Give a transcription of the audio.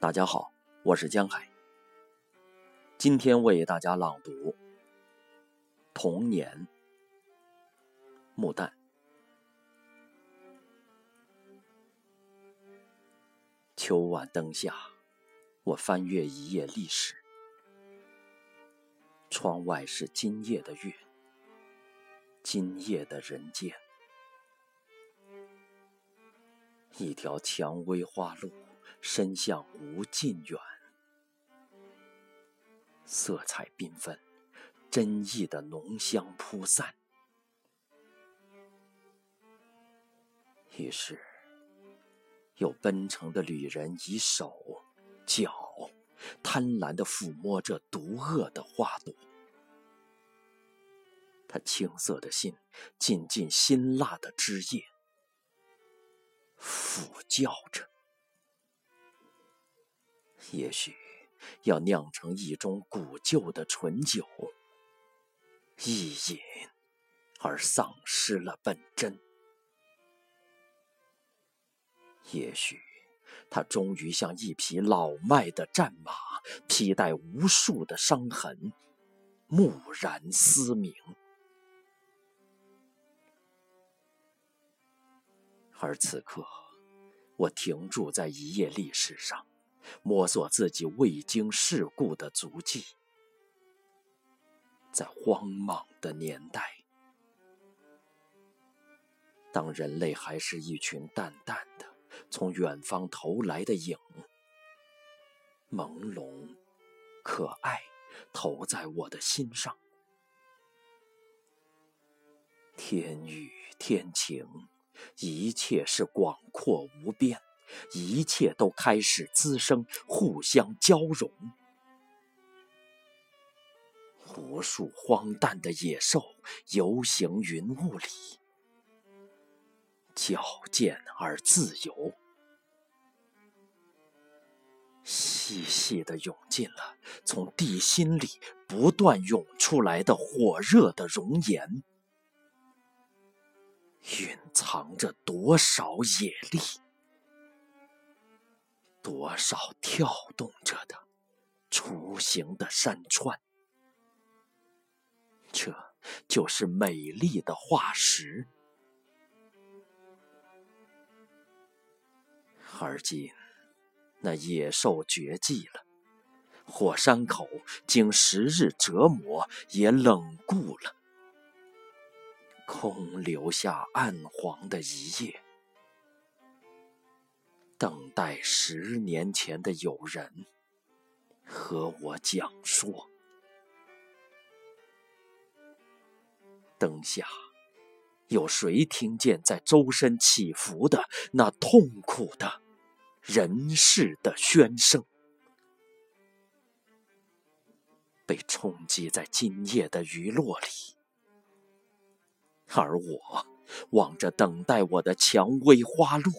大家好，我是江海。今天为大家朗读《童年》。木旦。秋晚灯下，我翻阅一页历史。窗外是今夜的月，今夜的人间。一条蔷薇花路。伸向无尽远，色彩缤纷，真意的浓香铺散。于是，有奔腾的旅人以手、脚贪婪地抚摸着毒恶的花朵。他青涩的心浸进辛辣的汁液，俯叫着。也许要酿成一种古旧的醇酒，一饮而丧失了本真。也许他终于像一匹老迈的战马，披带无数的伤痕，蓦然嘶鸣。而此刻，我停驻在一页历史上。摸索自己未经世故的足迹，在荒莽的年代，当人类还是一群淡淡的从远方投来的影，朦胧、可爱，投在我的心上。天雨天晴，一切是广阔无边。一切都开始滋生，互相交融。无数荒诞的野兽游行云雾里，矫健而自由，细细的涌进了从地心里不断涌出来的火热的熔岩，蕴藏着多少野力！多少跳动着的雏形的山川，这就是美丽的化石。而今，那野兽绝迹了，火山口经时日折磨也冷固了，空留下暗黄的一页。等待十年前的友人和我讲说。灯下，有谁听见在周身起伏的那痛苦的人世的喧声？被冲击在今夜的余落里，而我望着等待我的蔷薇花落。